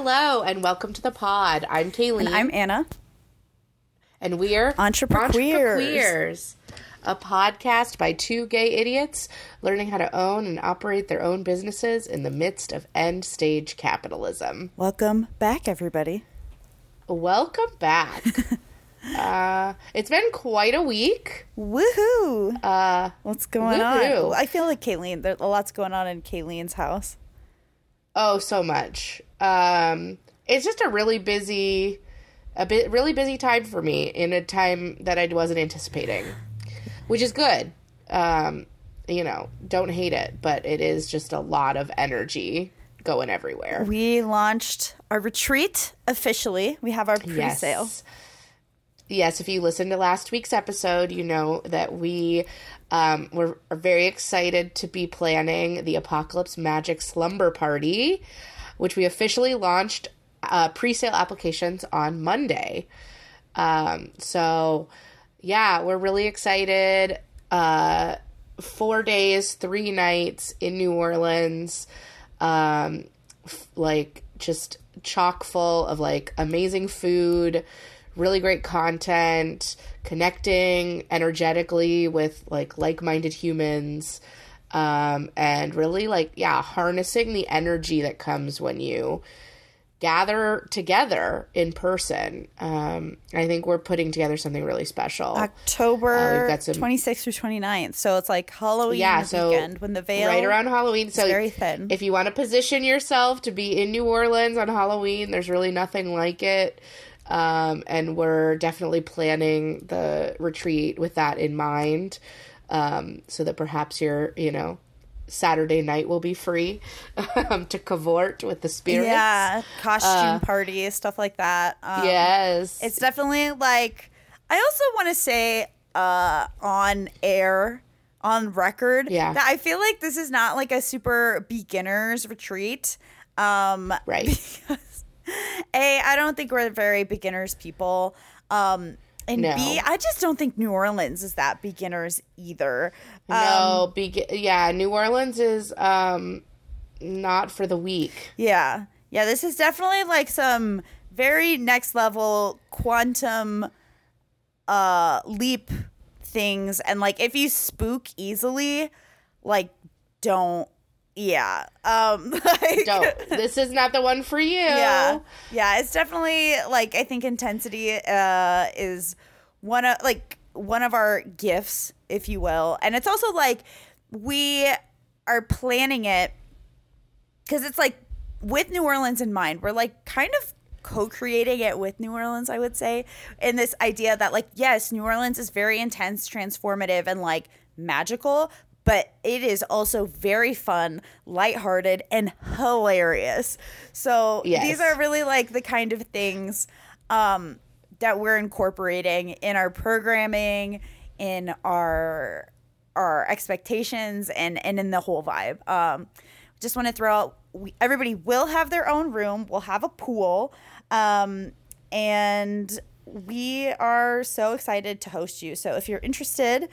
Hello and welcome to the pod. I'm Kaylene. And I'm Anna. And we're Entreprequeers. a podcast by two gay idiots learning how to own and operate their own businesses in the midst of end stage capitalism. Welcome back, everybody. Welcome back. uh, it's been quite a week. Woohoo! Uh, What's going woohoo. on? I feel like Kaylene, there's a lot's going on in Kaylene's house. Oh, so much. Um, it's just a really busy, a bit really busy time for me in a time that I wasn't anticipating, which is good. Um, you know, don't hate it, but it is just a lot of energy going everywhere. We launched our retreat officially. We have our pre-sale. Yes. Yes, if you listened to last week's episode, you know that we um, were are very excited to be planning the Apocalypse Magic Slumber Party, which we officially launched uh, pre-sale applications on Monday. Um, so, yeah, we're really excited. Uh, four days, three nights in New Orleans. Um, f- like just chock full of like amazing food, really great content, connecting energetically with like like-minded humans. Um, and really like yeah, harnessing the energy that comes when you gather together in person. Um, I think we're putting together something really special. Uh, October got some- 26th through 29th. So it's like Halloween yeah, so weekend when the veil right around Halloween. So very thin. If you want to position yourself to be in New Orleans on Halloween, there's really nothing like it. Um, and we're definitely planning the retreat with that in mind, um, so that perhaps your you know Saturday night will be free um, to cavort with the spirits. yeah, costume parties, stuff like that. Um, Yes. It's definitely like I also want to say uh on air on record Yeah. that I feel like this is not like a super beginners retreat. Um right. because A, I don't think we're very beginners people. Um and No. B, I just don't think New Orleans is that beginners either. Um, no, be- yeah, New Orleans is um, not for the weak. Yeah. Yeah, this is definitely like some very next level quantum uh leap things and like if you spook easily, like don't yeah. Um like Don't. this is not the one for you. Yeah. Yeah, it's definitely like I think intensity uh is one of like one of our gifts, if you will. And it's also like we are planning it cuz it's like with New Orleans in mind. We're like kind of co-creating it with New Orleans, I would say. In this idea that like yes, New Orleans is very intense, transformative and like magical, but it is also very fun, lighthearted, and hilarious. So Yes. these are really like the kind of things um, that we're incorporating in our programming, in our our expectations, and and in the whole vibe. Um, just want to throw out we, everybody will have their own room. We'll have a pool, um, and we are so excited to host you. So if you're interested,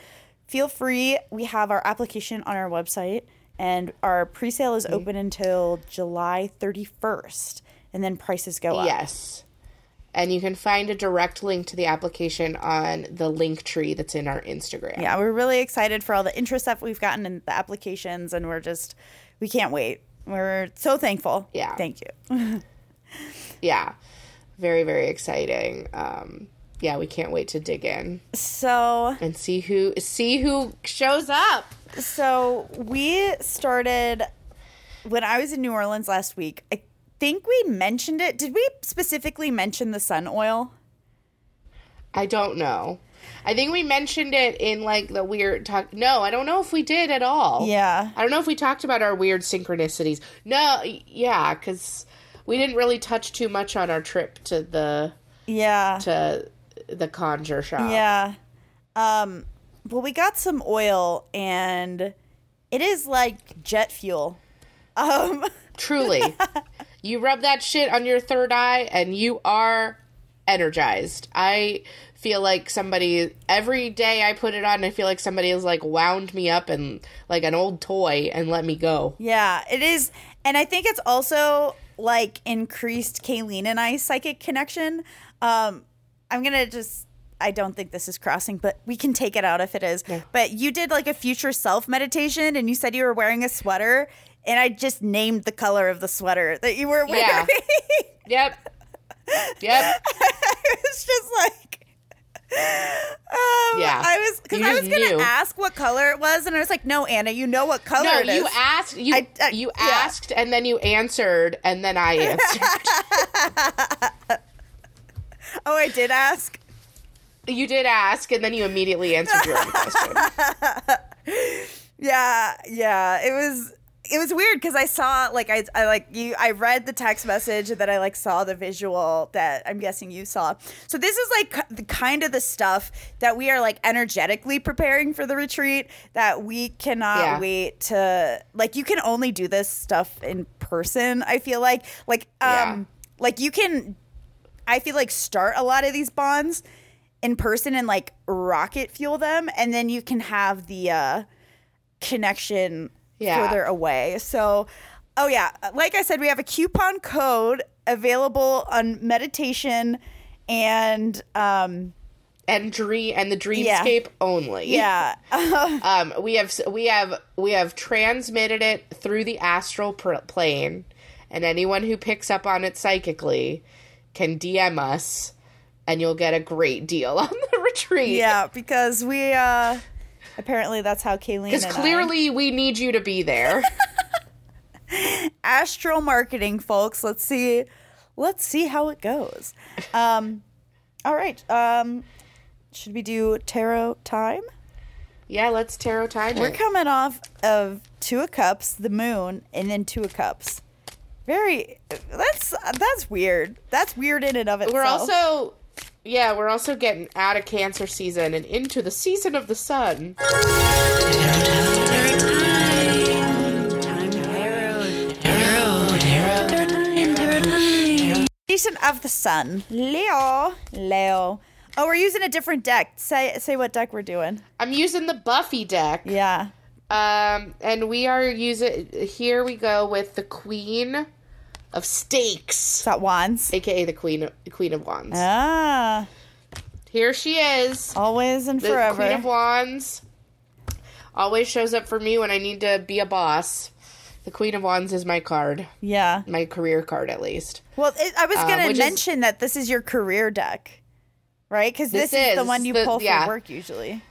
feel free. We have our application on our website, and our pre-sale is open until July 31st, and then prices go up. Yes. And you can find a direct link to the application on the link tree that's in our Instagram. Yeah, we're really excited for all the interest that we've gotten in the applications, and we're just we can't wait. We're so thankful. Yeah. thank you. Yeah. Very, very exciting. Um, yeah, we can't wait to dig in So and see who see who shows up. So we started when I was in New Orleans last week. I think we mentioned it. Did we specifically mention the sun oil? I don't know. I think we mentioned it in like the weird talk. No, I don't know if we did at all. Yeah. I don't know if we talked about our weird synchronicities. No, yeah, because we didn't really touch too much on our trip to the Yeah. to the conjure shop. Yeah. Um well we got some oil and it is like jet fuel. Um Truly. you rub that shit on your third eye and you are energized. I feel like somebody every day I put it on I feel like somebody has like wound me up and like an old toy and let me go. Yeah, it is. And I think it's also like increased Kaylene and I psychic connection. Um, I'm gonna just. I don't think this is crossing, but we can take it out if it is. But you did like a future self meditation, and you said you were wearing a sweater, and I just named the color of the sweater that you were wearing. Yeah. Yep. Yep. it's just like um, Yeah. I was because I was gonna knew. ask what color it was, and I was like, "No, Anna, you know what color No, it is." you asked. You I- I- you yeah. asked, and then you answered, and then I answered. oh, I did ask. you did ask, and then you immediately answered your own question. Yeah, yeah. It was it was weird because I saw like I I like you I read the text message that I like saw the visual that I'm guessing you saw. So this is like the kind of the stuff that we are like energetically preparing for the retreat that we cannot Yeah. wait to like you can only do this stuff in person, I feel like. Like um Yeah. like you can I feel like start a lot of these bonds in person and like rocket fuel them and then you can have the uh connection Yeah. further away. So, oh yeah, like I said, we have a coupon code available on meditation and um And dream and the dreamscape only. yeah. Um, we have we have we have transmitted it through the astral plane, and anyone who picks up on it psychically can DM us, and you'll get a great deal on the retreat. yeah, because we uh apparently that's how Kaylene because and I- clearly we need you to be there. astral marketing folks. Let's see let's see how it goes. Um all right. Um should we do tarot time? yeah, let's tarot time. We're coming off of Two of Cups, the moon, and then Two of Cups. Very that's that's weird. That's weird in and of itself. We're also yeah, we're also getting out of Cancer season and into the season of the sun. Season of the Sun. Leo. Leo. Oh, we're using a different deck. Say say what deck we're doing. I'm using the Buffy deck. Yeah. Um, and we are using. Here we go with the Queen of Stakes, Is that wands? aka the Queen of Queen of Wands. Ah. Here she is, Always and the forever. Queen of Wands. Always shows up for me when I need to be a boss. The Queen of Wands is my card, yeah. my career card at least. Well, it, I was Uh, going to is- mention that this is your career deck. Right? Because this, This is the one you the- pull for yeah. work usually.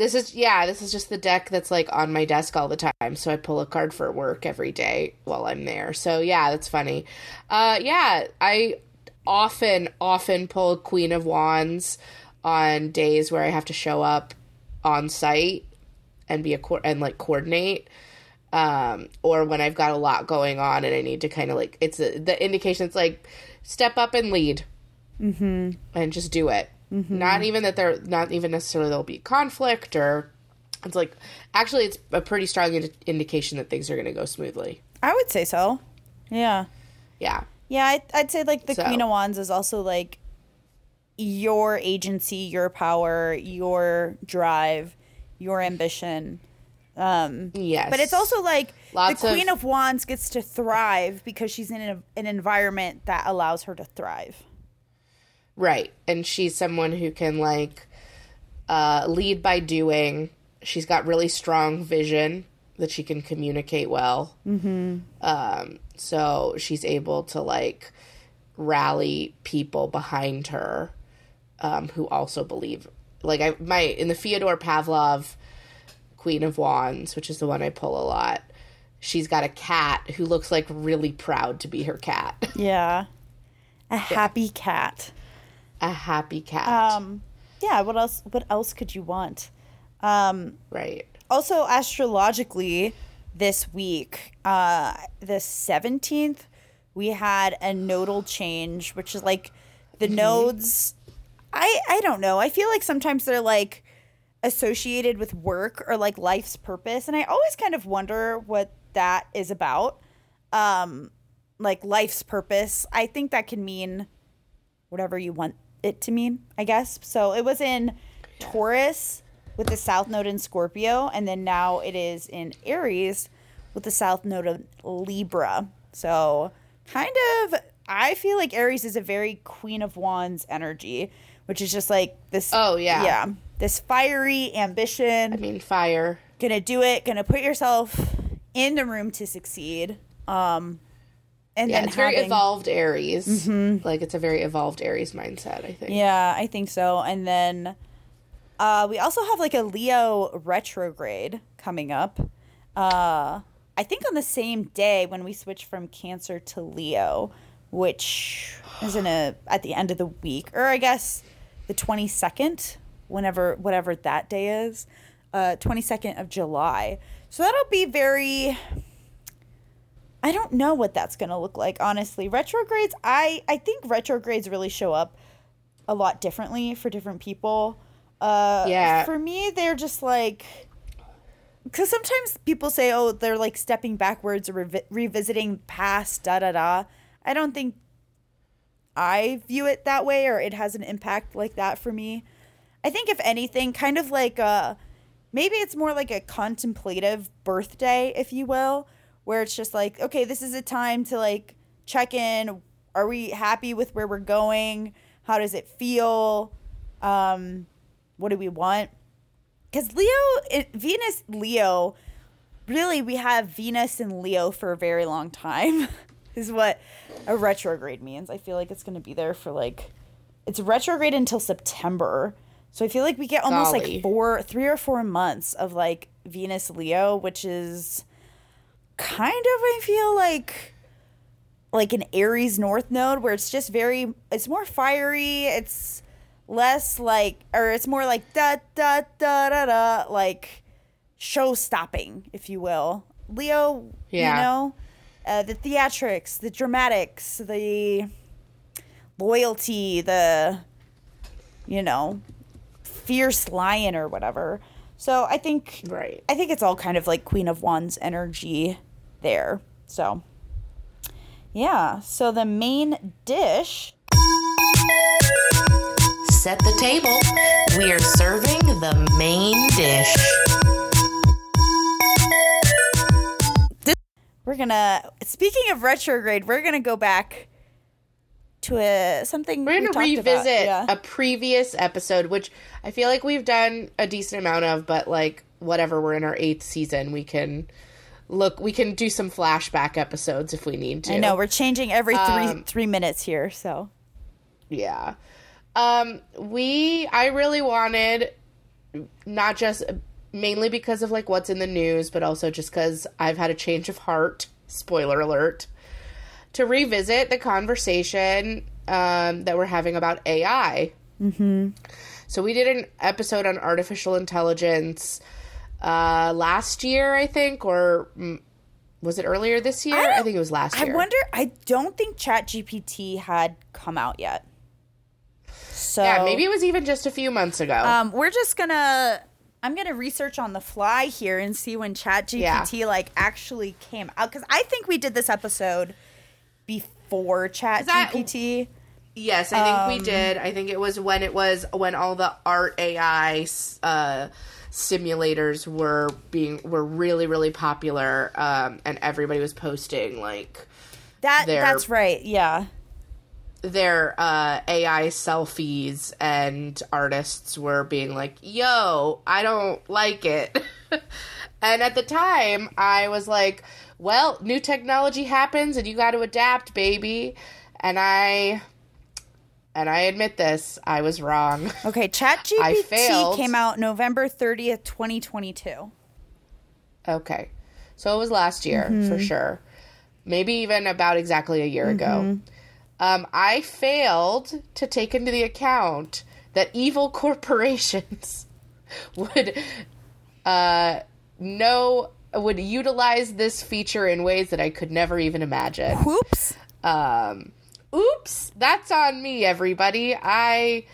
This is yeah, this is just the deck that's like on my desk all the time. So I pull a card for work every day while I'm there. So yeah, that's funny. Uh yeah, I often often pull Queen of Wands on days where I have to show up on site and be a co- and like coordinate um or when I've got a lot going on and I need to kind of like it's a, the indication it's like step up and lead Mm-hmm. and just do it. Not even that they're not even necessarily there'll be conflict or it's like actually it's a pretty strong indi- indication that things are going to go smoothly. I would say so. Yeah. Yeah, Yeah, I'd, I'd say like the So- Queen of Wands is also like your agency, your power, your drive, your ambition. Um, yes, but it's also like Lots the of- Queen of... Wands gets to thrive because she's in a, an environment that allows her to thrive. Right, and she's someone who can like uh, lead by doing. She's got really strong vision that she can communicate well. Mm-hmm. Um, so she's able to like rally people behind her um, who also believe. Like I, my in the Fyodor Pavlov Queen of Wands, which is the one I pull a lot. She's got a cat who looks like really proud to be her cat. Yeah. A happy cat. A happy cat. Um, yeah, what else what else could you want? Um, right. also astrologically this week uh the 17th we had a nodal change which is like the nodes i i don't know i feel like sometimes they're like associated with work or like life's purpose and i always kind of wonder what that is about um like life's purpose i think that can mean whatever you want it to mean i guess so it was in taurus with the south node in scorpio and then now it is in aries with the south node of libra so kind of I feel like Aries is a very Queen of Wands energy, which is just like this Oh, yeah. Yeah. This fiery ambition, I mean, fire. gonna do it, gonna put yourself in the room to succeed. Um and Yeah, then it's very evolved Aries. Like it's a very evolved Aries mindset, I think. Yeah, I think so. And then uh, we also have like a Leo retrograde coming up. Uh, I think on the same day when we switch from Cancer to Leo, which is in a at the end of the week, or I guess the twenty second, whenever whatever that day is, twenty second of July. So that'll be very. I don't know what that's going to look like, honestly. Retrogrades, I I think retrogrades really show up a lot differently for different people. Uh, Yeah. For me, they're just like, because sometimes people say, oh, they're like stepping backwards or revi- revisiting past, da da da. I don't think I view it that way or it has an impact like that for me. I think, if anything, kind of like uh maybe it's more like a contemplative birthday, if you will, where it's just like, okay, this is a time to like check in. Are we happy with where we're going? How does it feel? Um, what do we want? Because Leo, it, Venus, Leo, really, we have Venus and Leo for a very long time, is what a retrograde means. I feel like it's going to be there for like, it's retrograde until September. So I feel like we get almost Golly. like four, three or four months of like Venus Leo, which is kind of, I feel like, like an Aries North node where it's just very, it's more fiery. It's less like, or it's more like da da da da da, like show stopping, if you will. Leo, Yeah. you know, uh, the theatrics, the dramatics, the loyalty, the, you know, fierce lion or whatever. So I think Right. I think it's all kind of like Queen of Wands energy there. So yeah. So the main dish Set the table. We are serving the main dish. we're gonna speaking of retrograde, we're gonna go back to a something We're going to talked revisit about. Yeah. a previous episode, which I feel like we've done a decent amount of, but like whatever, we're in our eighth season. We can look, we can do some flashback episodes if we need to. I know we're changing every three Um, three minutes here, so Yeah. Um, we, I really wanted, not just mainly because of like what's in the news, but also just because I've had a change of heart, spoiler alert, to revisit the conversation um, that we're having about AI. Mm-hmm. So we did an episode on artificial intelligence uh, last year, I think, or was it earlier this year? I, don't- think it was last I year. I wonder. I don't think ChatGPT had come out yet. So yeah, maybe it was even just a few months ago. Um, we're just gonna. I'm gonna research on the fly here and see when ChatGPT like actually came out because I think we did this episode before ChatGPT. Yes, I think Um, we did. I think it was when it was when all the art AI uh, simulators were being were really really popular, um, and everybody was posting like That There- that's right. Yeah. their uh, AI selfies, and artists were being like, "Yo, I don't like it." and at the time, I was like, "Well, new technology happens, and you got to adapt, baby." And I. And I admit this, I was wrong. Okay. ChatGPT came out November 30th, 2022. Okay. So it was last year Mm-hmm. for sure. Maybe even about exactly a year ago. Mm-hmm. Um, I failed to take into the account that evil corporations would uh, know would utilize this feature in ways that I could never even imagine. Whoops. Um, oops, that's on me, everybody. I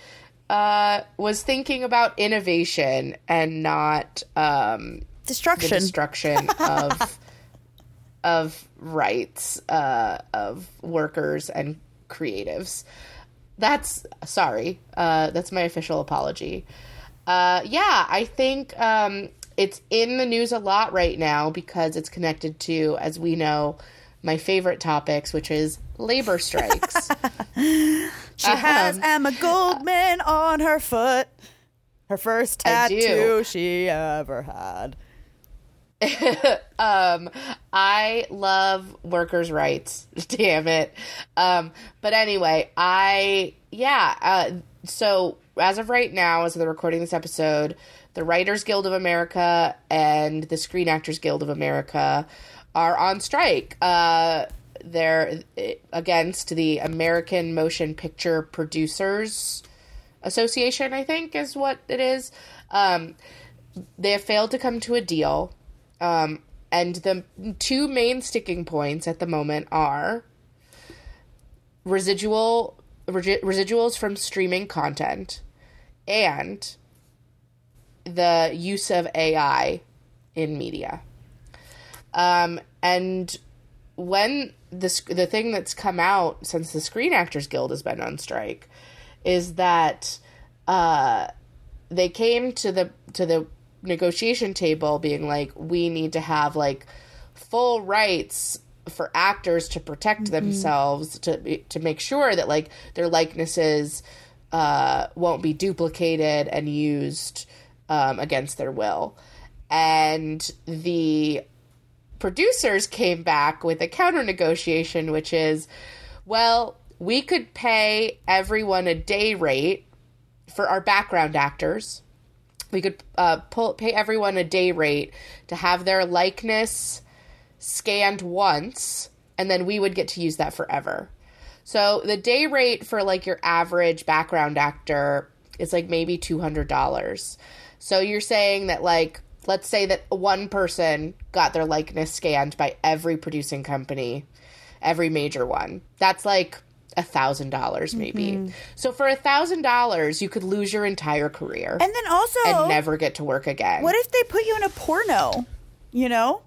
uh, was thinking about innovation and not um, Destruction. destruction of of rights uh, of workers and creatives. That's sorry. Uh, that's my official apology. Uh, yeah, I think um, it's in the news a lot right now because it's connected to, as we know, my favorite topics, which is labor strikes. She has Emma Goldman on her foot. Her first tattoo she ever had. um, I love workers' rights. Damn it. Um, but anyway, I yeah. Uh, so as of right now, as of the recording this episode, the Writers Guild of America and the Screen Actors Guild of America are on strike. Uh, they're against the American Motion Picture Producers Association. I think is what it is. Um, they have failed to come to a deal. Um, and the two main sticking points at the moment are residual residuals from streaming content and the use of AI in media. Um, and when the the thing that's come out since the Screen Actors Guild has been on strike is that uh, they came to the to the negotiation table being like we need to have like full rights for actors to protect themselves to to make sure that like their likenesses uh, won't be duplicated and used um, against their will. And the producers came back with a counter negotiation which is well we could pay everyone a day rate for our background actors. We could uh, pull, pay everyone a day rate to have their likeness scanned once and then we would get to use that forever. So the day rate for like your average background actor is like maybe $200 so you're saying that like let's say that one person got their likeness scanned by every producing company every major one that's like a thousand dollars maybe so for a thousand dollars you could lose your entire career And then also, and never get to work again what if they put you in a porno? You know?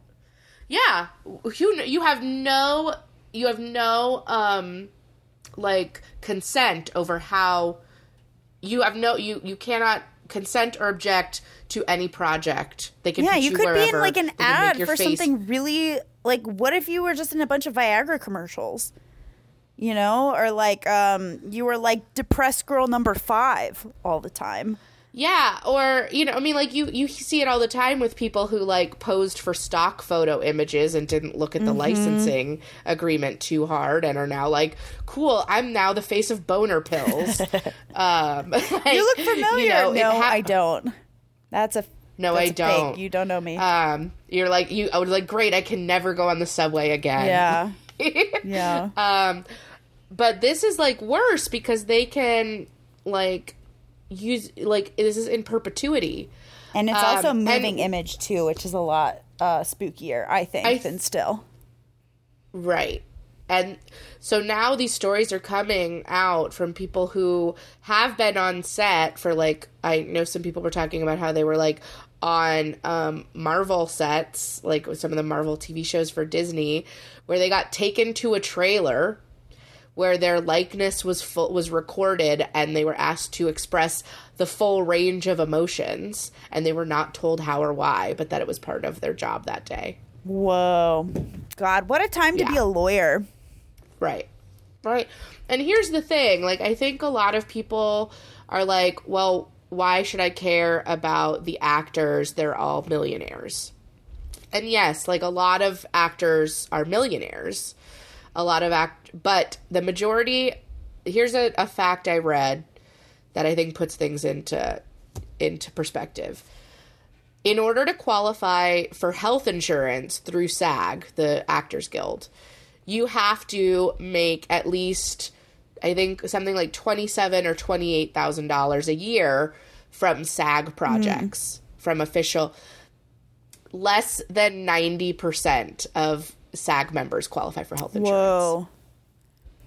yeah you you have no you have no um like consent over how you have no you you cannot consent or object to any project they can Yeah, put you could be in like an They can make ad for face- something really like what if you were just in a bunch of Viagra commercials? You know, or like um you were like depressed girl number 5 all the time. Yeah, or you know, I mean, like you you see it all the time with people who like posed for stock photo images and didn't look at the Mm-hmm. licensing agreement too hard, and are now like, "Cool, I'm now the face of boner pills." um, like, You look familiar. You know, no, hap- I don't. That's a No, that's I don't. You don't know me. Um, you're like you. I was like, great. I can never go on the subway again. yeah. yeah. Um, but this is like worse because they can like use like this is in perpetuity. And it's also um, moving and- image too, which is a lot uh spookier, I think, I- than still. Right. And so now these stories are coming out from people who have been on set for like I know some people were talking about how they were like on um, Marvel sets, like some of the Marvel TV shows for Disney, where they got taken to a trailer where their likeness was full, was recorded and they were asked to express the full range of emotions and they were not told how or why, but that it was part of their job that day. Whoa. God, what a time to be a lawyer. Right. Right. And here's the thing like, I think a lot of people are like, well, why should I care about the actors? They're all millionaires. And yes, like a lot of actors are millionaires. A lot of act, but the majority, here's a, a fact I read that I think puts things into into perspective. In order to qualify for health insurance through SAG, the Actors Guild, you have to make at least I think something like twenty seven or twenty eight thousand dollars a year from SAG projects, mm. from official. Less than ninety percent of SAG members qualify for health insurance. Whoa.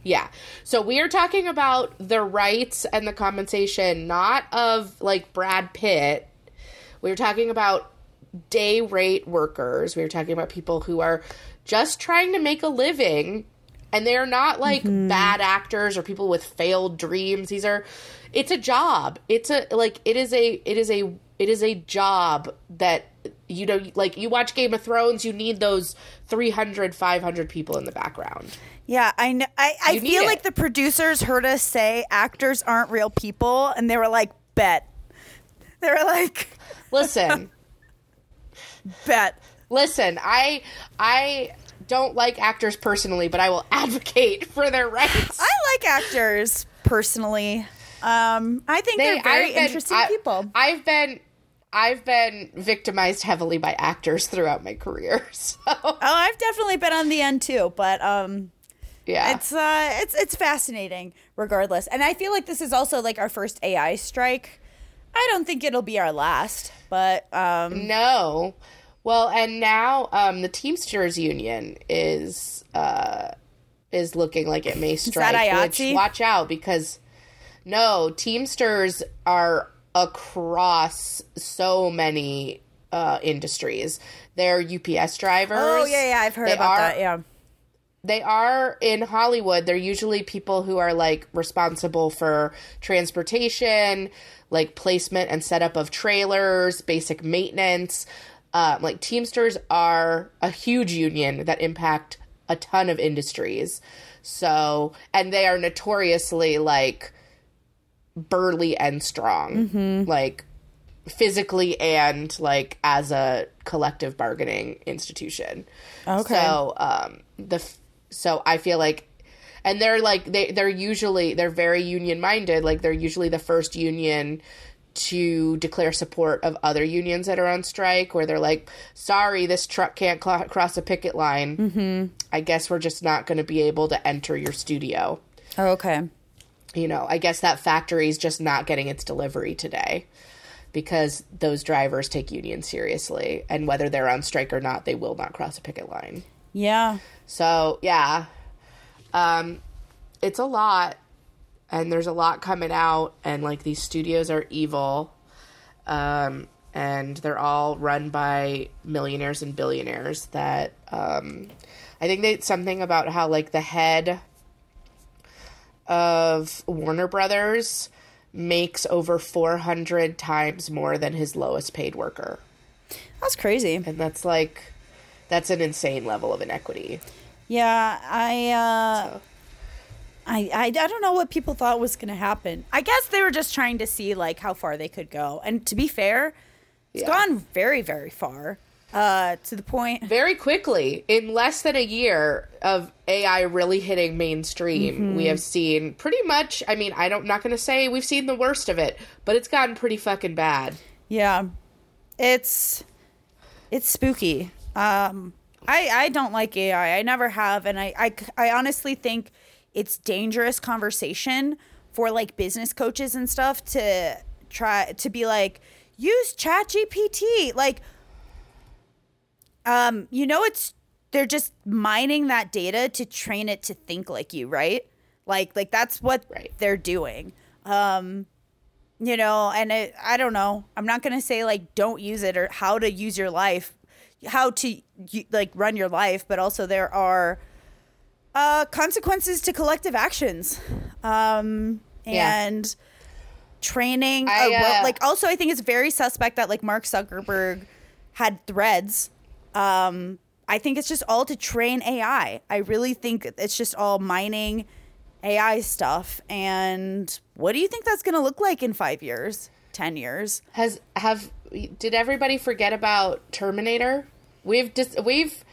Yeah. So we are talking about the rights and the compensation, not of like Brad Pitt. We're talking about day rate workers. We're talking about people who are just trying to make a living and they're not like mm-hmm. bad actors or people with failed dreams. These are it's a job. It's a like it is a it is a it is a job that you know like you watch game of thrones you need those 300 500 people in the background Yeah, I know. I, I feel it. like the producers heard us say actors aren't real people, and they were like, "Bet." They were like, listen "Bet." listen i i don't like actors personally but i will advocate for their rights I like actors personally. Um, I think they, are very been- interesting I- people. I've been I've been victimized heavily by actors throughout my career. So Oh, I've definitely been on the end too, but um, yeah. it's uh, it's it's fascinating regardless. And I feel like this is also like our first AI strike. I don't think it'll be our last, but um, no. Well, and now um, the Teamsters Union is uh, is looking like it may strike. which IATSE? watch out because no Teamsters are across so many uh, industries. They're UPS drivers. oh yeah, yeah, I've heard They about are- that. Yeah. they are in Hollywood. They're usually people who are like responsible for transportation, like placement and setup of trailers, basic maintenance. Uh, like Teamsters are a huge union that impact a ton of industries. So, and they are notoriously like burly and strong, like physically and like as a collective bargaining institution. Okay. So um the f- so I feel like and they're like they they're usually they're very union minded like they're usually the first union to declare support of other unions that are on strike where they're like sorry this truck can't cl- cross a picket line mm-hmm. i guess we're just not going to be able to enter your studio Oh, okay. You know, I guess that factory is just not getting its delivery today because those drivers take union seriously. And whether they're on strike or not, they will not cross a picket line. Yeah. So, yeah, um, it's a lot. And there's a lot coming out. And like these studios are evil. Um, and they're all run by millionaires and billionaires that um, I think they something about how like the head of Warner Brothers makes over 400 times more than his lowest paid worker. That's crazy. And that's like that's an insane level of inequity. Yeah, I uh I, I I don't know what people thought was going to happen. I guess they were just trying to see like how far they could go. And to be fair, it's Yeah. gone very very far. Uh to the point Very quickly, in less than a year of AI really hitting mainstream, we have seen pretty much, I mean, I don't not going to say we've seen the worst of it, but it's gotten pretty fucking bad. Yeah. It's it's spooky. Um I I don't like AI. I never have and I I I honestly think it's dangerous conversation for like business coaches and stuff to try to be like use chat gpt like um you know it's they're just mining that data to train it to think like you right like like that's what Right. they're doing um you know and it, i don't know i'm not gonna say like don't use it or how to use your life how to like run your life but also there are uh consequences to collective actions um Yeah. and training I, uh, well, uh, like also i think it's very suspect that like mark zuckerberg had threads um i think it's just all to train ai i really think it's just all mining ai stuff and what do you think that's going to look like in five years ten years Has have did everybody forget about Terminator? We've dis- we've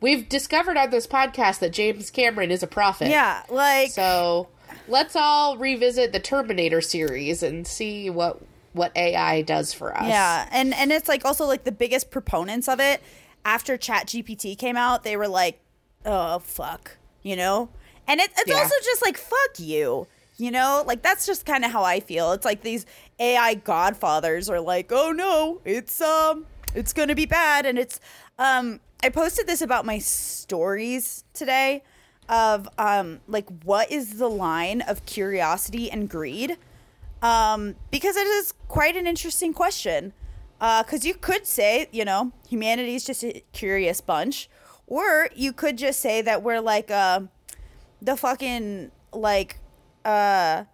we've discovered on this podcast that James Cameron is a prophet. yeah like So let's all revisit the Terminator series and see what what AI does for us. Yeah, and and it's like also like the biggest proponents of it after Chat GPT came out, they were like, "Oh fuck," you know, and it, it's Yeah. also just like "fuck you," you know, like that's just kind of how I feel. It's like these AI godfathers are like, "Oh no, it's um, it's gonna be bad," and it's um, I posted this about my stories today of um, like what is the line of curiosity and greed um, because it is quite an interesting question. Because you could say, you know, humanity is just a curious bunch, or you could just say that we're like uh, the fucking like uh,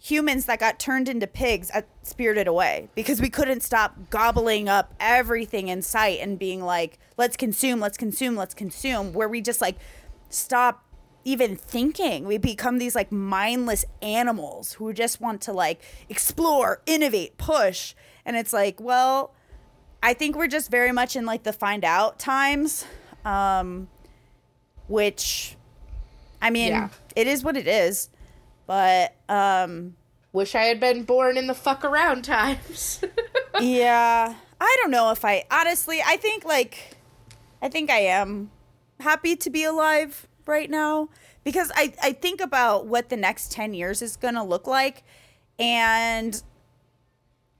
humans that got turned into pigs at Spirited Away because we couldn't stop gobbling up everything in sight and being like, let's consume, let's consume, let's consume, where we just like stop even thinking. We become these like mindless animals who just want to like explore, innovate, push. And it's like, well, I think we're just very much in like the find out times, um, which, I mean, Yeah. it is what it is. But um, Wish I had been born in the fuck around times. yeah, I don't know if I honestly. I think like, I think I am happy to be alive right now because I I think about what the next ten years is gonna look like, and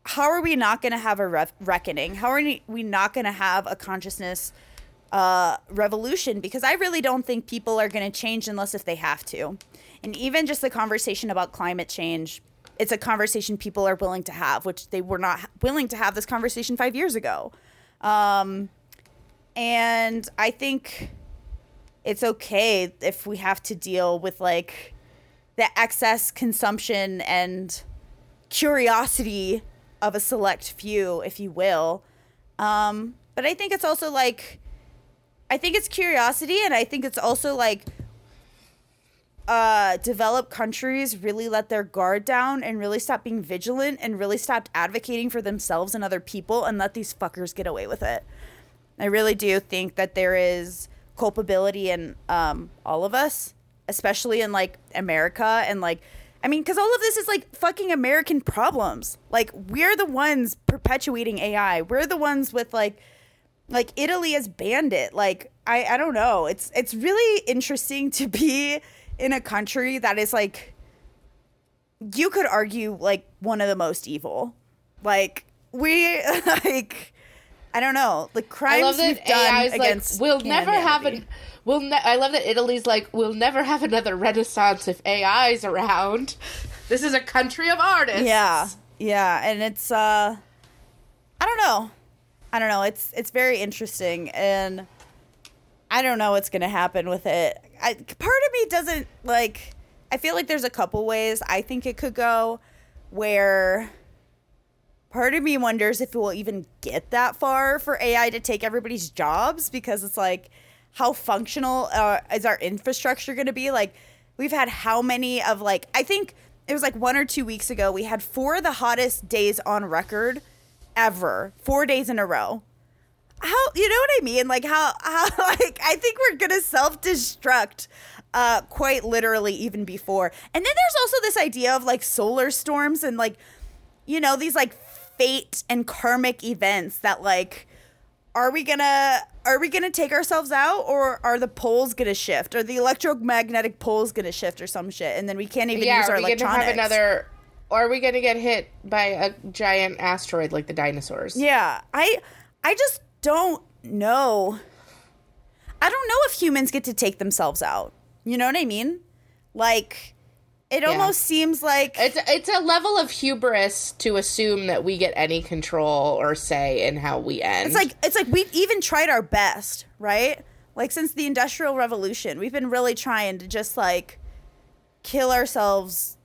how are we not going to have a re- reckoning? How are we not going to have a consciousness uh, revolution? Because I really don't think people are going to change unless if they have to. And even just the conversation about climate change, it's a conversation people are willing to have, which they were not willing to have this conversation five years ago. Um, and I think it's okay if we have to deal with like the excess consumption and curiosity of a select few, if you will. Um, but I think it's also like, I think it's curiosity, and I think it's also like, uh, developed countries really let their guard down and really stop being vigilant and really stopped advocating for themselves and other people and let these fuckers get away with it. I really do think that there is culpability in um, all of us, especially in like America and like I mean, because all of this is like fucking American problems. Like we're the ones perpetuating AI. We're the ones with like, like Italy has banned it. Like I, I don't know. It's it's really interesting to be in a country that is like, you could argue like one of the most evil. Like we like, I don't know. The I crimes love we've that done AI is like, against we'll never have an. We'll ne- I love that Italy's like, we'll never have another renaissance if AI's around. This is a country of artists. Yeah. Yeah, and it's uh I don't know. I don't know. It's it's very interesting and I don't know what's going to happen with it. I, part of me doesn't like I feel like there's a couple ways I think it could go where part of me wonders if it will even get that far for AI to take everybody's jobs because it's like how functional uh, is our infrastructure going to be like we've had how many of like I think it was like one or two weeks ago we had four of the hottest days on record ever four days in a row how you know what I mean? Like how how like I think we're gonna self destruct uh quite literally even before. And then there's also this idea of like solar storms and like you know these like fate and karmic events that like are we gonna are we gonna take ourselves out or are the poles gonna shift or the electromagnetic poles gonna shift or some shit and then we can't even Yeah, use our we electronics. have another. Or are we to get hit by a giant asteroid like the dinosaurs? Yeah, I I just don't know. I don't know if humans get to take themselves out. You know what I mean? Like it almost seems like It's it's a level of hubris to assume that we get any control or say in how we end. it's like it's like we've even tried our best, right? Like since the industrial revolution, we've been really trying to just like kill ourselves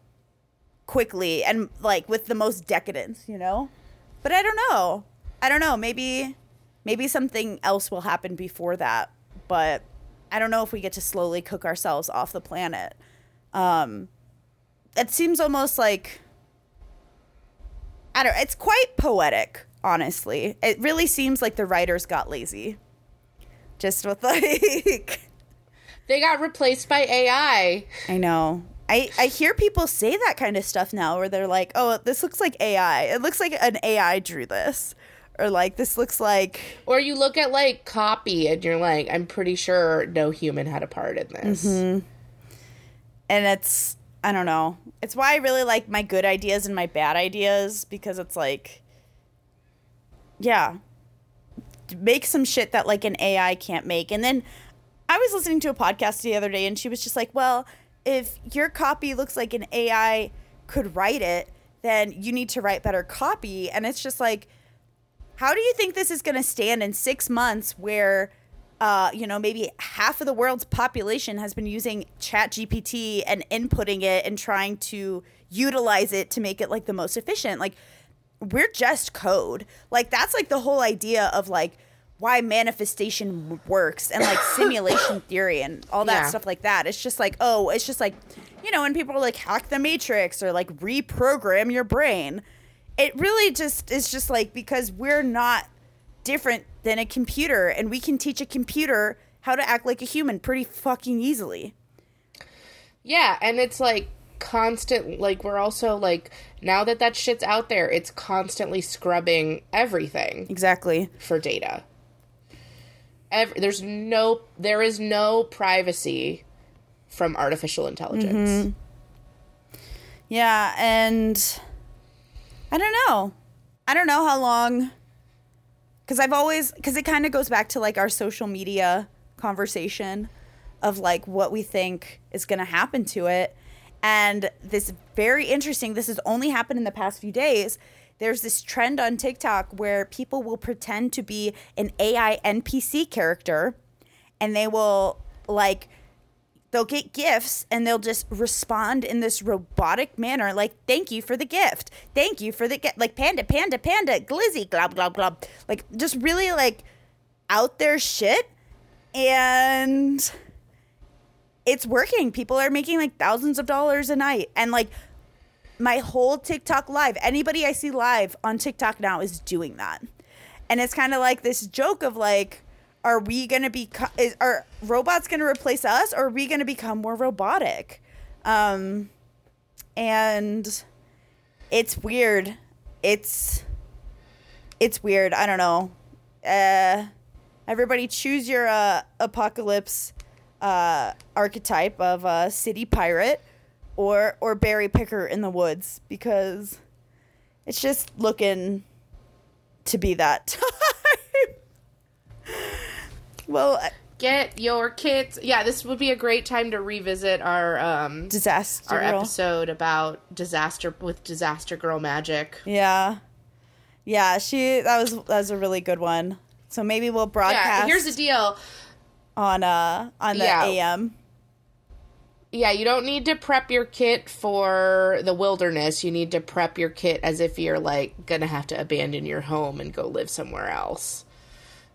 quickly and like with the most decadence, you know? But I don't know. I don't know. Maybe maybe something else will happen before that, but I don't know if we get to slowly cook ourselves off the planet. Um it seems almost like I don't it's quite poetic, honestly. It really seems like the writers got lazy. Just with like they got replaced by AI. I know. I, I hear people say that kind of stuff now where they're like, oh, this looks like AI. It looks like an AI drew this. Or like, this looks like. Or you look at like copy and you're like, I'm pretty sure no human had a part in this. Mm-hmm. And it's, I don't know. It's why I really like my good ideas and my bad ideas because it's like, yeah, make some shit that like an AI can't make. And then I was listening to a podcast the other day and she was just like, well, if your copy looks like an AI could write it, then you need to write better copy. And it's just like, how do you think this is going to stand in six months where, uh, you know, maybe half of the world's population has been using Chat GPT and inputting it and trying to utilize it to make it like the most efficient. Like we're just code. Like that's like the whole idea of like why manifestation works and like simulation theory and all that Yeah. stuff like that. It's just like, oh, it's just like, you know, when people are like hack the matrix or like reprogram your brain, it really just is just like because we're not different than a computer and we can teach a computer how to act like a human pretty fucking easily. Yeah, and it's like constant like we're also like now that that shit's out there, it's constantly scrubbing everything Exactly. for data. Ev- there's no there is no privacy from artificial intelligence. Mm-hmm. Yeah, and I don't know. I don't know how long cuz I've always cuz it kind of goes back to like our social media conversation of like what we think is going to happen to it. And this very interesting this has only happened in the past few days. There's this trend on TikTok where people will pretend to be an AI NPC character and they will like they'll get gifts and they'll just respond in this robotic manner like thank you for the gift. Thank you for the gift. Like panda panda panda glizzy glob glob glob. Like just really like out there shit. And it's working. People are making like thousands of dollars a night. And like my whole tiktok live anybody i see live on tiktok now is doing that. And it's kind of like this joke of like are we going to be is are robots going to replace us or are we going to become more robotic? Um and it's weird. It's it's weird. I don't know. Uh everybody choose your uh apocalypse uh archetype of uh city pirate or or berry picker in the woods because it's just looking to be that time. Well, uh, Get your kids. Yeah, this would be a great time to revisit our um disaster. our girl. episode about disaster with disaster girl magic. Yeah, yeah. She that was that was a really good one. So maybe we'll broadcast. Yeah, here's the deal. on uh on the Yeah. AM. Yeah, you don't need to prep your kit for the wilderness. You need to prep your kit as if you're like gonna have to abandon your home and go live somewhere else.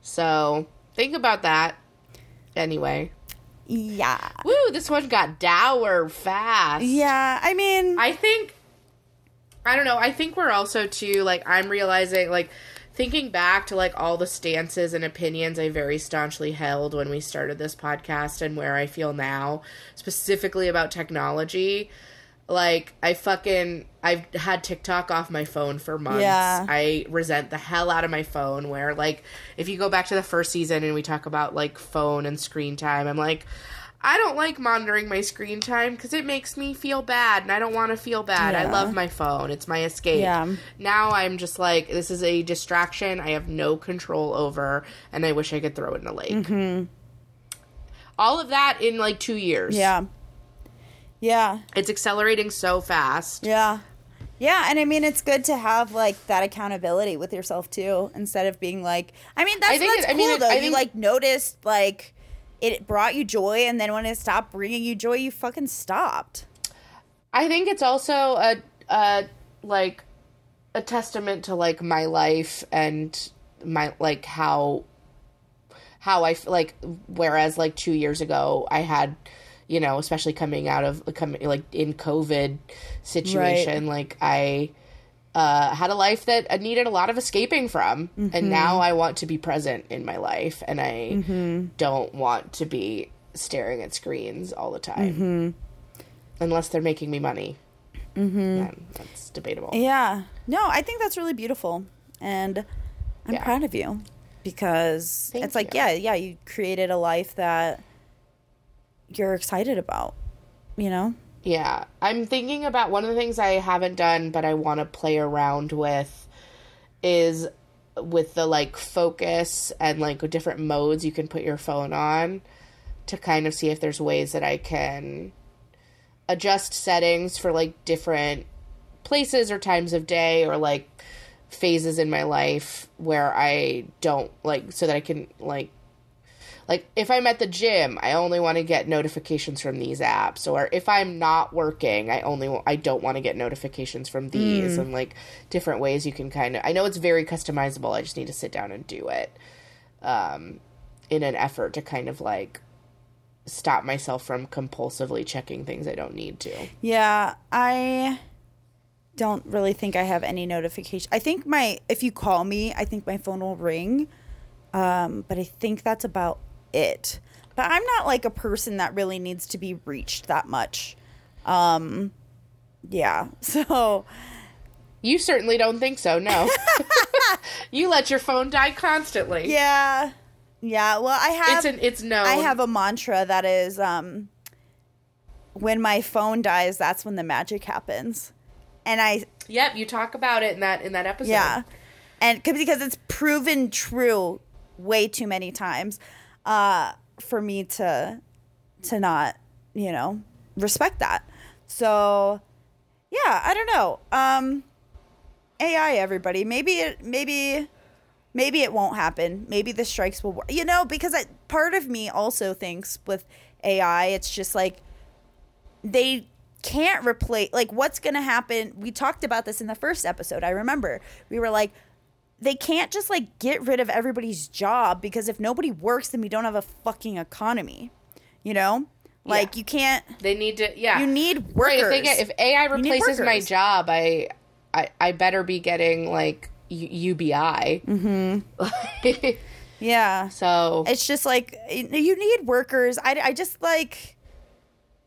So think about that. Anyway, Yeah. woo! This one got dour fast. Yeah. I mean, I think I don't know. I think we're also too like I'm realizing like thinking back to like all the stances and opinions I very staunchly held when we started this podcast and where I feel now specifically about technology. Like I fucking I've had TikTok off my phone for months. Yeah. I resent the hell out of my phone where like if you go back to the first season and we talk about like phone and screen time, I'm like I don't like monitoring my screen time because it makes me feel bad and I don't want to feel bad. I love my phone. It's my escape. Yeah. Now I'm just like, this is a distraction I have no control over and I wish I could throw it in a lake. Mm-hmm. All of that in like two years. yeah. Yeah. It's accelerating so fast. Yeah. Yeah, and I mean it's good to have like that accountability with yourself too, instead of being like I mean that's I think that's it- I cool mean, though. I you think- like noticed like it brought you joy and then when it stopped bringing you joy, you fucking stopped. I think it's also a, a like a testament to like my life and my like how how I like whereas like 2 years ago I had you know especially coming out of coming like in covid situation like I uh, had a life that needed a lot of escaping from, and mm-hmm. now I want to be present in my life, and I mm-hmm. don't want to be staring at screens all the time, mm-hmm. unless they're making me money. Then that's debatable. Yeah. No, I think that's really beautiful. And I'm Yeah. proud of you because Thank it's like, yeah, yeah, you created a life that you're excited about, you know? Yeah, I'm thinking about one of the things I haven't done, but I want to play around with is with the like focus and like different modes you can put your phone on to kind of see if there's ways that I can adjust settings for like different places or times of day or like phases in my life where I don't like so that I can like like if I'm at the gym, I only want to get notifications from these apps or if I'm not working, I only I don't want to get notifications from these and like different ways you can kind of I know it's very customizable. I just need to sit down and do it. Um in an effort to kind of like stop myself from compulsively checking things I don't need to. Yeah, I don't really think I have any notification. I think my if you call me, I think my phone will ring. Um, but I think that's about it. But I'm not like a person that really needs to be reached that much. Um, yeah. So You certainly don't think so, no. you let your phone die constantly. yeah, yeah. Well, I have It's an it's no. I have a mantra that is um, when my phone dies, that's when the magic happens, and I Yep, you talk about it in that in that episode. Yeah. And because it's proven true way too many times uh, for me to to not, you know, respect that. So, yeah, I don't know. Um AI everybody. Maybe it maybe maybe it won't happen. Maybe the strikes will work. You know, because I, part of me also thinks with AI, it's just like they can't replace like what's going to happen we talked about this in the first episode i remember we were like they can't just like get rid of everybody's job because if nobody works then we don't have a fucking economy you know like Yeah. you can't They need to yeah. you need workers Right, if they get if AI replaces my job, I I I better be getting like UBI. Mm-hmm. yeah so it's just like you need workers i, I just like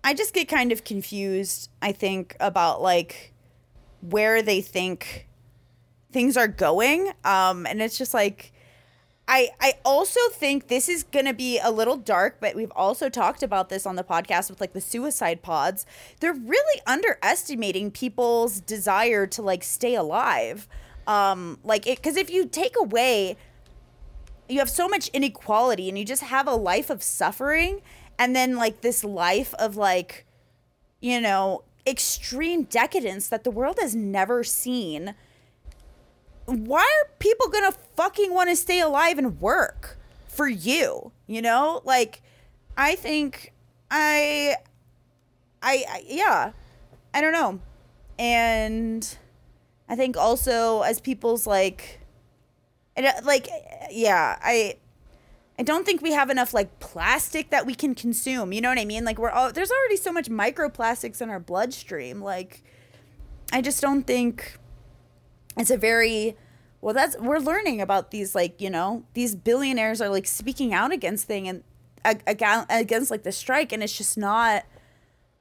i just get kind of confused i think about like where they think things are going um and it's just like i i also think this is gonna be a little dark but we've also talked about this on the podcast with like the suicide pods. They're really underestimating people's desire to like stay alive. Um like it because if you take away you have so much inequality and you just have a life of suffering and then like this life of like you know extreme decadence that the world has never seen why are people gonna fucking want to stay alive and work for you you know? Like i think i i, I yeah i don't know. And i think also as people's like and uh, like yeah i i don't think we have enough like plastic that we can consume you know what i mean? Like we're all there's already so much microplastics in our bloodstream like i just don't think it's a very well that's we're learning about these like you know these billionaires are like speaking out against thing and against like the strike and it's just not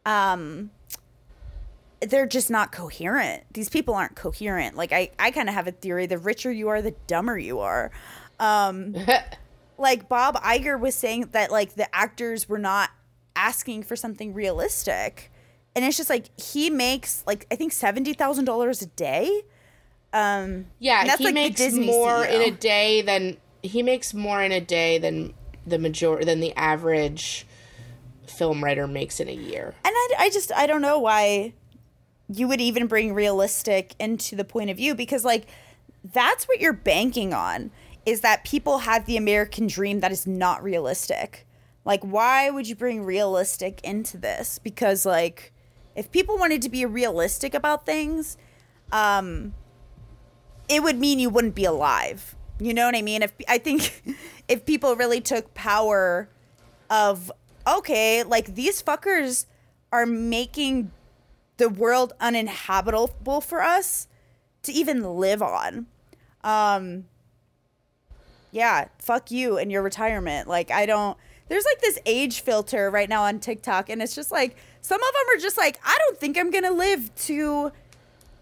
um they're just not coherent. These people aren't coherent. Like i i kind of have a theory the richer you are the dumber you are. Um like bob Iger was saying that like the actors were not asking for something realistic. And it's just like he makes like i think $70000 a day um yeah, that's he like makes more in a day than he makes more in a day than the major than the average film writer makes in a year. and I, I just i don't know why you would even bring realistic into the point of view because like that's what you're banking on is that people have the american dream that is not realistic. Like why would you bring realistic into this? Because like if people wanted to be realistic about things um it would mean you wouldn't be alive. You know what i mean? If i think if people really took power of okay like these fuckers are making the world uninhabitable for us to even live on. Um yeah fuck you and your retirement. Like i don't there's like this age filter right now on tiktok and it's just like some of them are just like i don't think i'm gonna live to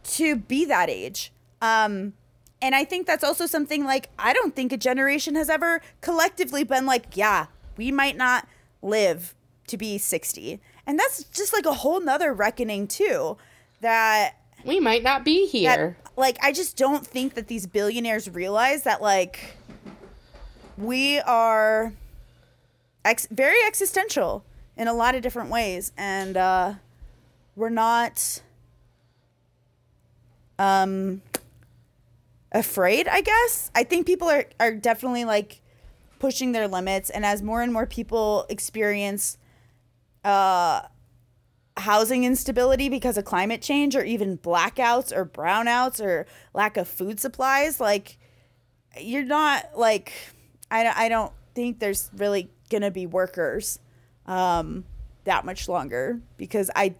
to be that age um and i think that's also something like i don't think a generation has ever collectively been like yeah we might not live to be 60 and that's just like a whole nother reckoning too that We might not be that here. like I just don't think that these billionaires realize that like we are ex- very existential in a lot of different ways and uh we're not um afraid, I guess. I think people are are definitely like pushing their limits and as more and more people experience uh housing instability because of climate change or even blackouts or brownouts or lack of food supplies like you're not like i, I don't think there's really gonna be workers um that much longer because i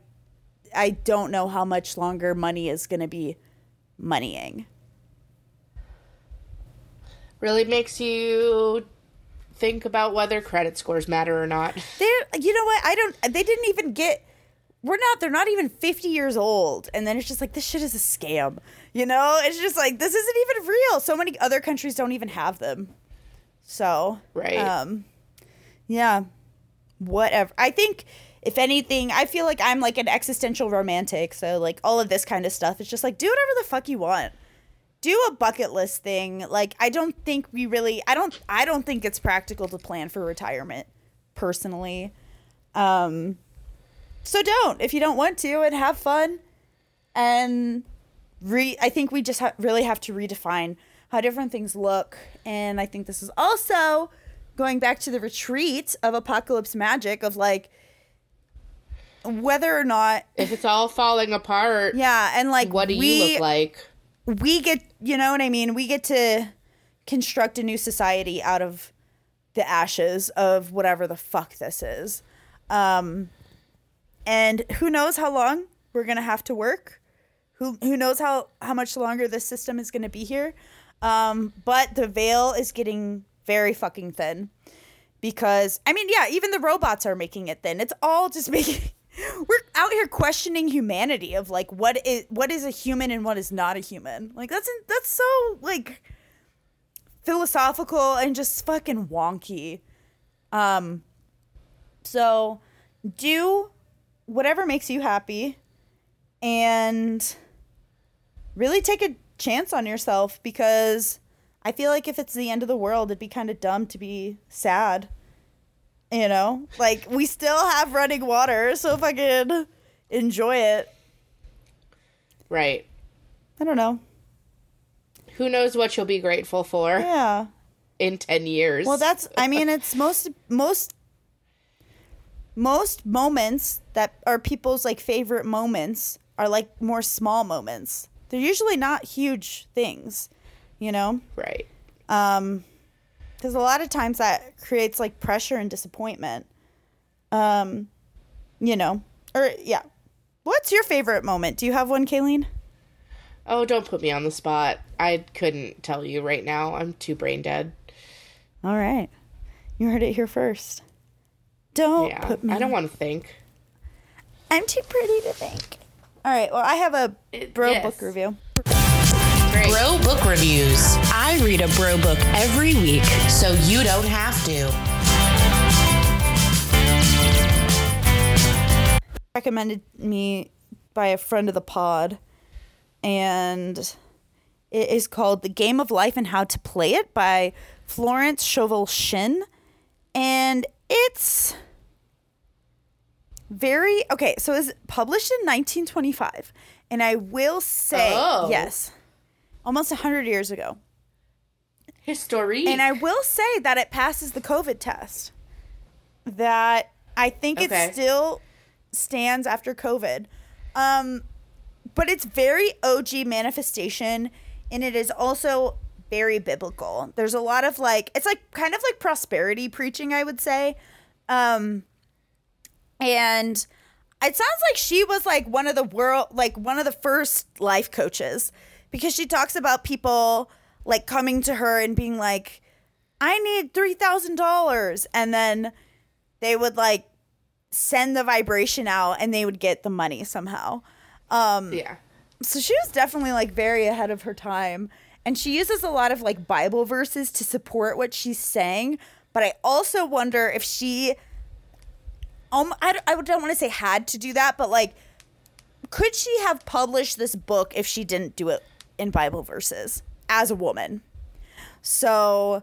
i don't know how much longer money is gonna be moneying Really makes you think about whether credit scores matter or not. they you know what? I don't they didn't even get we're not they're not even 50 years old. And then it's just like this shit is a scam you know? It's just like this isn't even real. So many other countries don't even have them. So Right. um yeah whatever. I think if anything i feel like i'm like an existential romantic. So like all of this kind of stuff it's just like do whatever the fuck you want do a bucket list thing like i don't think we really i don't i don't think it's practical to plan for retirement personally um so don't if you don't want to and have fun and re i think we just ha- really have to redefine how different things look and i think this is also going back to the retreat of apocalypse magic of like whether or not If it's all falling apart, yeah and like what do we, you look like? We get you know what i mean? We get to construct a new society out of the ashes of whatever the fuck this is. Um and who knows how long we're gonna have to work. Who who knows how how much longer this system is gonna be here. Um but the veil is getting very fucking thin because i mean yeah even the robots are making it thin. It's all just making we're out here questioning humanity of like what is what is a human and what is not a human like that's that's so like philosophical and just fucking wonky um so do whatever makes you happy and really take a chance on yourself because I feel like if it's the end of the world, it'd be kind of dumb to be sad. You know, like we still have running water, so if I could enjoy it, Right. I don't know. Who knows what you'll be grateful for Yeah. in 10 years? Well, that's. I mean, it's most most most moments that are people's like favorite moments are like more small moments. They're usually not huge things, you know. right. um because a lot of times that creates like pressure and disappointment um you know or yeah what's your favorite moment do you have one Kaylene Oh, don't put me on the spot. I couldn't tell you right now. I'm too brain dead. all right you heard it here first don't Yeah. put me I don't want to think. i'm too pretty to think all right well i have a bro yes. book review Great. Bro Book Reviews. I read a bro book every week, so you don't have to. recommended me by a friend of the pod and it is called the game of life and how to play it by florence scovel shinn and it's very okay so it's published in 1925 and i will say Oh. yes almost 100 years ago History. and I will say that it passes the COVID test. That I think Okay. it still stands after COVID. Um, but it's very OG manifestation and it is also very biblical. There's a lot of like it's like kind of like prosperity preaching, I would say. Um and it sounds like she was like one of the world like one of the first life coaches because she talks about people like coming to her and being like I need $3,000 and then they would like send the vibration out and they would get the money somehow. Um yeah. so she was definitely like very ahead of her time and she uses a lot of like bible verses to support what she's saying but i also wonder if she um i, don't- I don't want to say had to do that but like could she have published this book if she didn't do it in bible verses as a woman so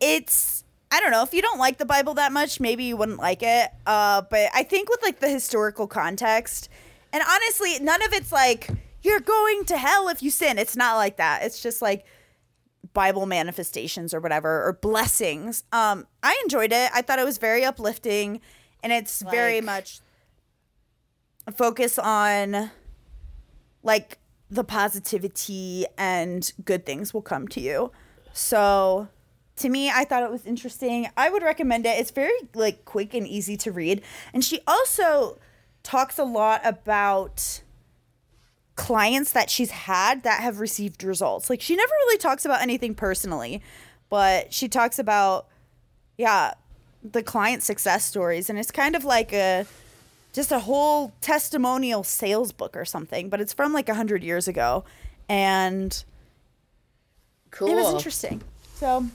it's I don't know if you don't like the Bible that much, maybe you wouldn't like it. Uh, but I think with like the historical context, and honestly, none of it's like you're going to hell if you sin. It's not like that. It's just like Bible manifestations or whatever or blessings. Um, I enjoyed it. I thought it was very uplifting, and it's very much focus on like the positivity and good things will come to you. So to me, I thought it was interesting. I would recommend it. It's very like quick and easy to read. And she also talks a lot about clients that she's had that have received results. Like she never really talks about anything personally, but she talks about yeah, the client success stories and it's kind of like a just a whole testimonial sales book or something, but it's from like a 100 years ago and Cool. it was interesting. So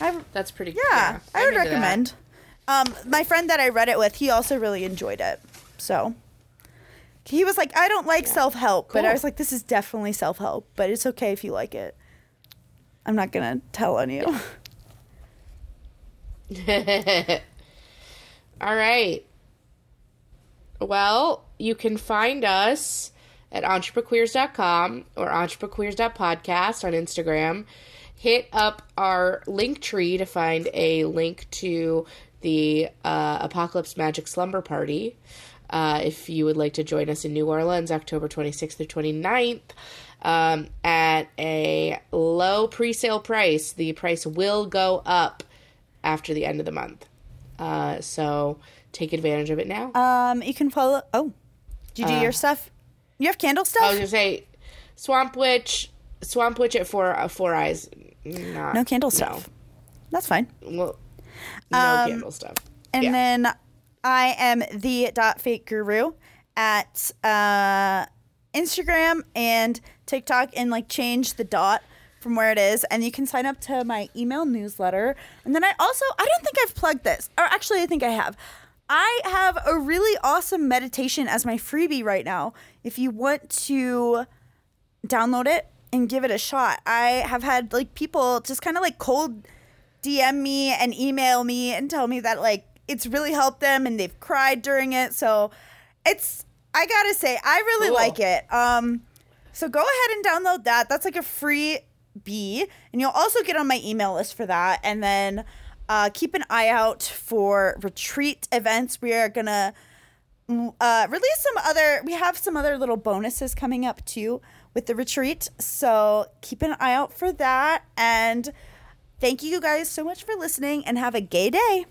I That's pretty. yeah, I I'm would recommend. Um, my friend that I read it with, he also really enjoyed it. So he was like, I don't like self help, but I was like, this is definitely self help, but it's okay if you like it. I'm not gonna tell on you. All right. Well, you can find us at entreprequeers.com or entreprequeers.podcast on Instagram. Hit up our link tree to find a link to the uh, Apocalypse Magic Slumber Party. Uh, if you would like to join us in New Orleans, October 26th through 29th, um, at a low pre sale price. The price will go up after the end of the month. Uh, so take advantage of it now. um, you can follow. Oh, do you do your stuff? You have candle stuff. I was gonna say, Swamp Witch, Swamp Witch at four uh, four eyes. Not, no candle stuff. That's fine. Well, no candle stuff. And Yeah. then I am the dot fake guru at uh, Instagram and TikTok and like change the dot from where it is. And you can sign up to my email newsletter. And then I also, I don't think I've plugged this, or actually, I think I have. I have a really awesome meditation as my freebie right now. If you want to download it and give it a shot. I have had like people just kind of like cold DM me and email me and tell me that like it's really helped them and they've cried during it. So it's I gotta say I really Cool. like it. Um, so go ahead and download that. That's like a free B, and you'll also get on my email list for that. And then uh, keep an eye out for retreat events. We are going to mm, uh, release some other, we have some other little bonuses coming up too with the retreat. So keep an eye out for that. And thank you guys so much for listening and have a gay day.